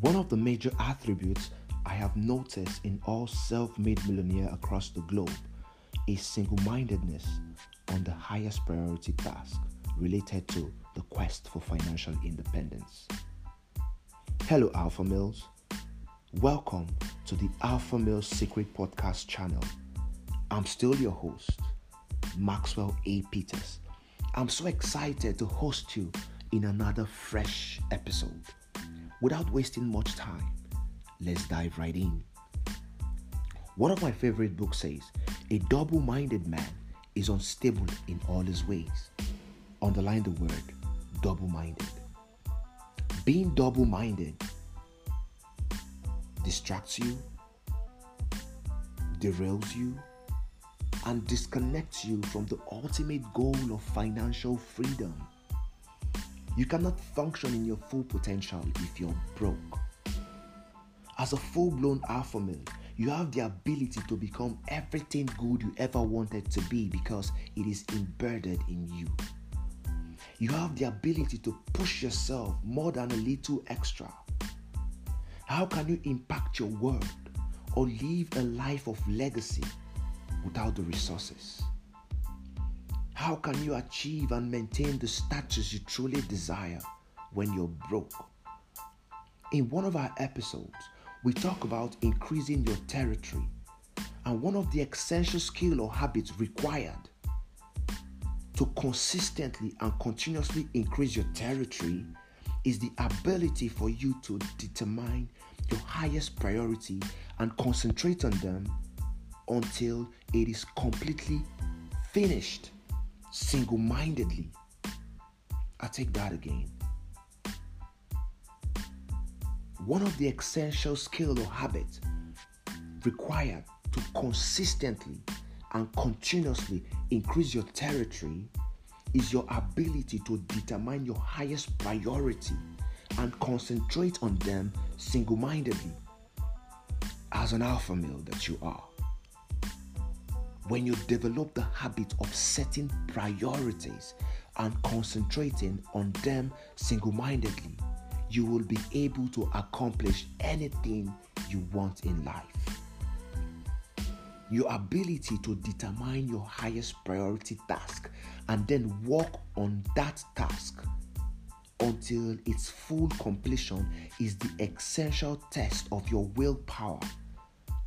One of the major attributes I have noticed in all self made millionaires across the globe is single mindedness on the highest priority task related to the quest for financial independence. Hello, Alpha Males. Welcome to the Alpha Males Secret Podcast channel. I'm still your host, Maxwell A. Peters. I'm so excited to host you in another fresh episode. Without wasting much time, let's dive right in. One of my favorite books says, A double minded man is unstable in all his ways. Underline the word double minded. Being double minded distracts you, derails you, and disconnects you from the ultimate goal of financial freedom. You cannot function in your full potential if you're broke. As a full blown alpha male, you have the ability to become everything good you ever wanted to be because it is embedded in you. You have the ability to push yourself more than a little extra. How can you impact your world or live a life of legacy without the resources? How can you achieve and maintain the status you truly desire when you're broke? In one of our episodes, we talk about increasing your territory, and one of the essential skill or habits required to consistently and continuously increase your territory is the ability for you to determine your highest priority and concentrate on them until it is completely finished single mindedly. I take that again. One of the essential skill or habits required to consistently and continuously increase your territory is your ability to determine your highest priority and concentrate on them single mindedly as an alpha male that you are when you develop the habit of setting priorities and concentrating on them single mindedly, you will be able to accomplish anything you want in life. Your ability to determine your highest priority task and then work on that task until its full completion is the essential test of your willpower,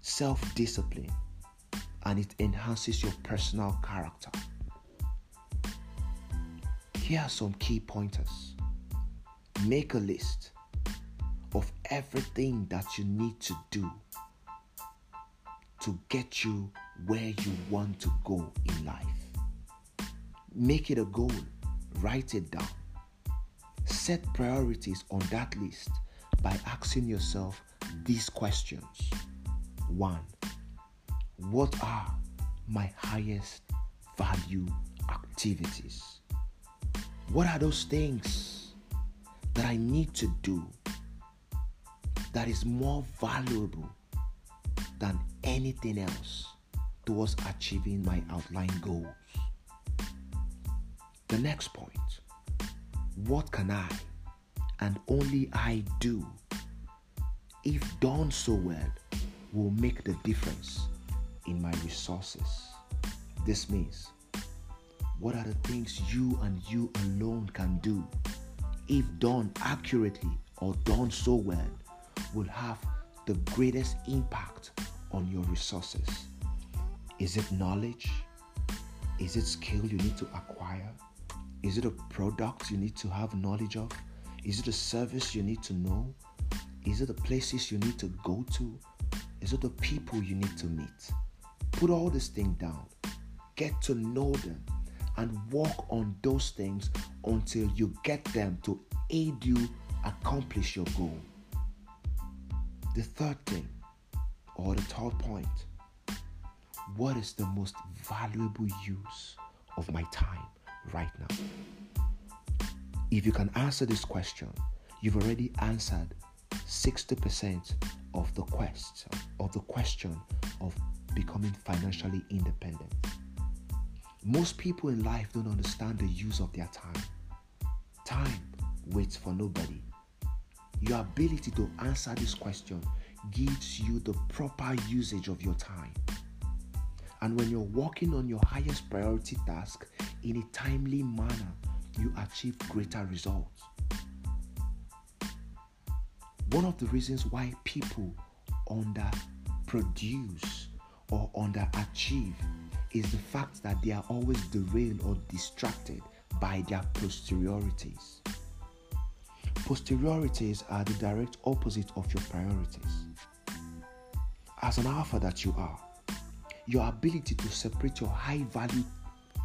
self discipline, and it enhances your personal character. Here are some key pointers. Make a list of everything that you need to do to get you where you want to go in life. Make it a goal, write it down. Set priorities on that list by asking yourself these questions. One, what are my highest value activities? What are those things that I need to do that is more valuable than anything else towards achieving my outline goals? The next point what can I and only I do, if done so well, will make the difference in my resources. This means, what are the things you and you alone can do, if done accurately or done so well, will have the greatest impact on your resources? Is it knowledge? Is it skill you need to acquire? Is it a product you need to have knowledge of? Is it a service you need to know? Is it the places you need to go to? Is it the people you need to meet? Put all these things down, get to know them, and work on those things until you get them to aid you accomplish your goal. The third thing, or the third point, what is the most valuable use of my time right now? If you can answer this question, you've already answered 60% of the quest of the question of becoming financially independent. Most people in life don't understand the use of their time. Time waits for nobody. Your ability to answer this question gives you the proper usage of your time. And when you're working on your highest priority task in a timely manner, you achieve greater results. One of the reasons why people underproduce or underachieve is the fact that they are always derailed or distracted by their posteriorities. Posteriorities are the direct opposite of your priorities. As an alpha that you are, your ability to separate your high value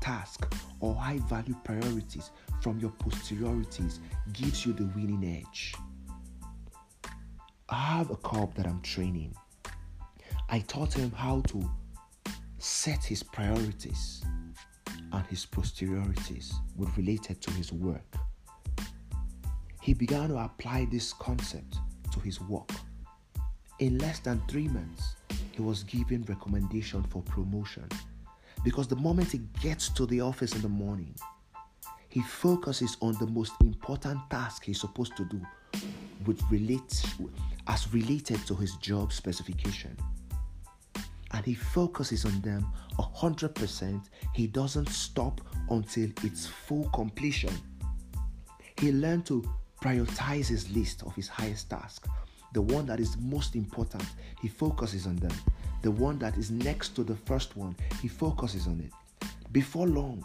task or high value priorities from your posteriorities gives you the winning edge. I have a cop that I'm training. I taught him how to set his priorities and his posteriorities with related to his work. He began to apply this concept to his work. In less than three months, he was given recommendation for promotion because the moment he gets to the office in the morning, he focuses on the most important task he's supposed to do with relate, as related to his job specification and he focuses on them 100%, he doesn't stop until its full completion. He learned to prioritize his list of his highest task. The one that is most important, he focuses on them. The one that is next to the first one, he focuses on it. Before long,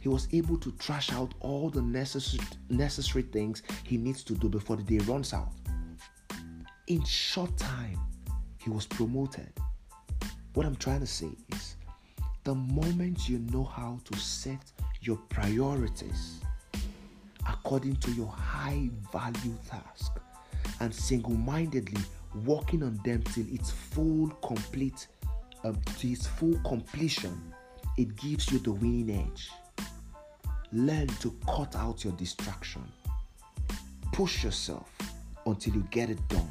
he was able to trash out all the necessary, necessary things he needs to do before the day runs out. In short time, he was promoted what I'm trying to say is the moment you know how to set your priorities according to your high value task and single mindedly working on them till its full complete um, to its full completion, it gives you the winning edge. Learn to cut out your distraction. Push yourself until you get it done.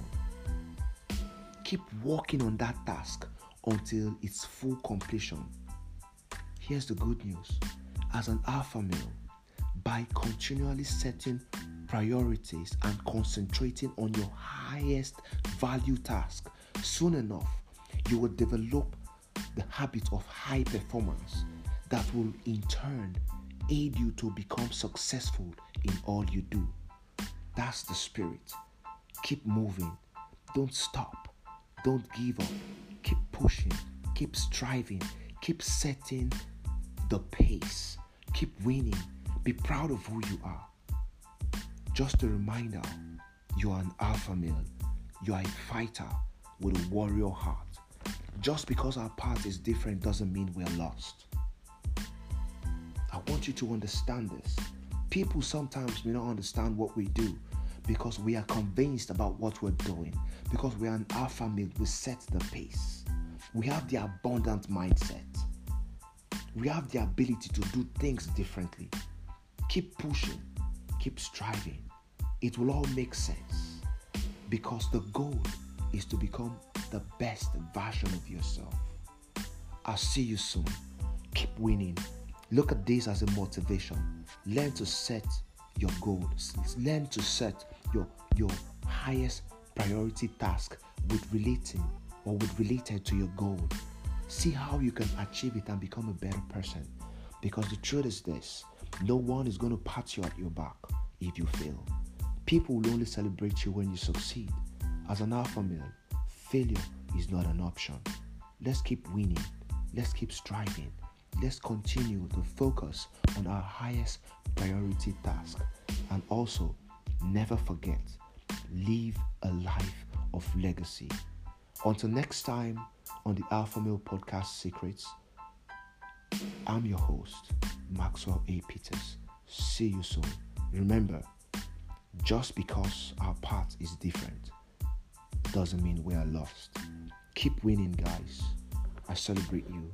Keep working on that task until its full completion. Here's the good news as an alpha male, by continually setting priorities and concentrating on your highest value task, soon enough you will develop the habit of high performance that will in turn aid you to become successful in all you do. That's the spirit. Keep moving. Don't stop. Don't give up keep pushing, keep striving, keep setting the pace, keep winning, be proud of who you are. Just a reminder you are an alpha male, you are a fighter with a warrior heart. Just because our path is different doesn't mean we're lost. I want you to understand this. People sometimes may not understand what we do because we are convinced about what we're doing. Because we are an alpha male, we set the pace. We have the abundant mindset. We have the ability to do things differently. Keep pushing, keep striving. It will all make sense because the goal is to become the best version of yourself. I'll see you soon. Keep winning. Look at this as a motivation. Learn to set your goals. Learn to set your your highest priority task with relating or with related to your goal. See how you can achieve it and become a better person. Because the truth is this no one is going to pat you at your back if you fail. People will only celebrate you when you succeed. As an alpha male, failure is not an option. Let's keep winning. Let's keep striving. Let's continue to focus on our highest priority task. And also, never forget, live a life of legacy. Until next time on the Alpha Male Podcast Secrets, I'm your host, Maxwell A. Peters. See you soon. Remember, just because our path is different doesn't mean we are lost. Keep winning, guys. I celebrate you.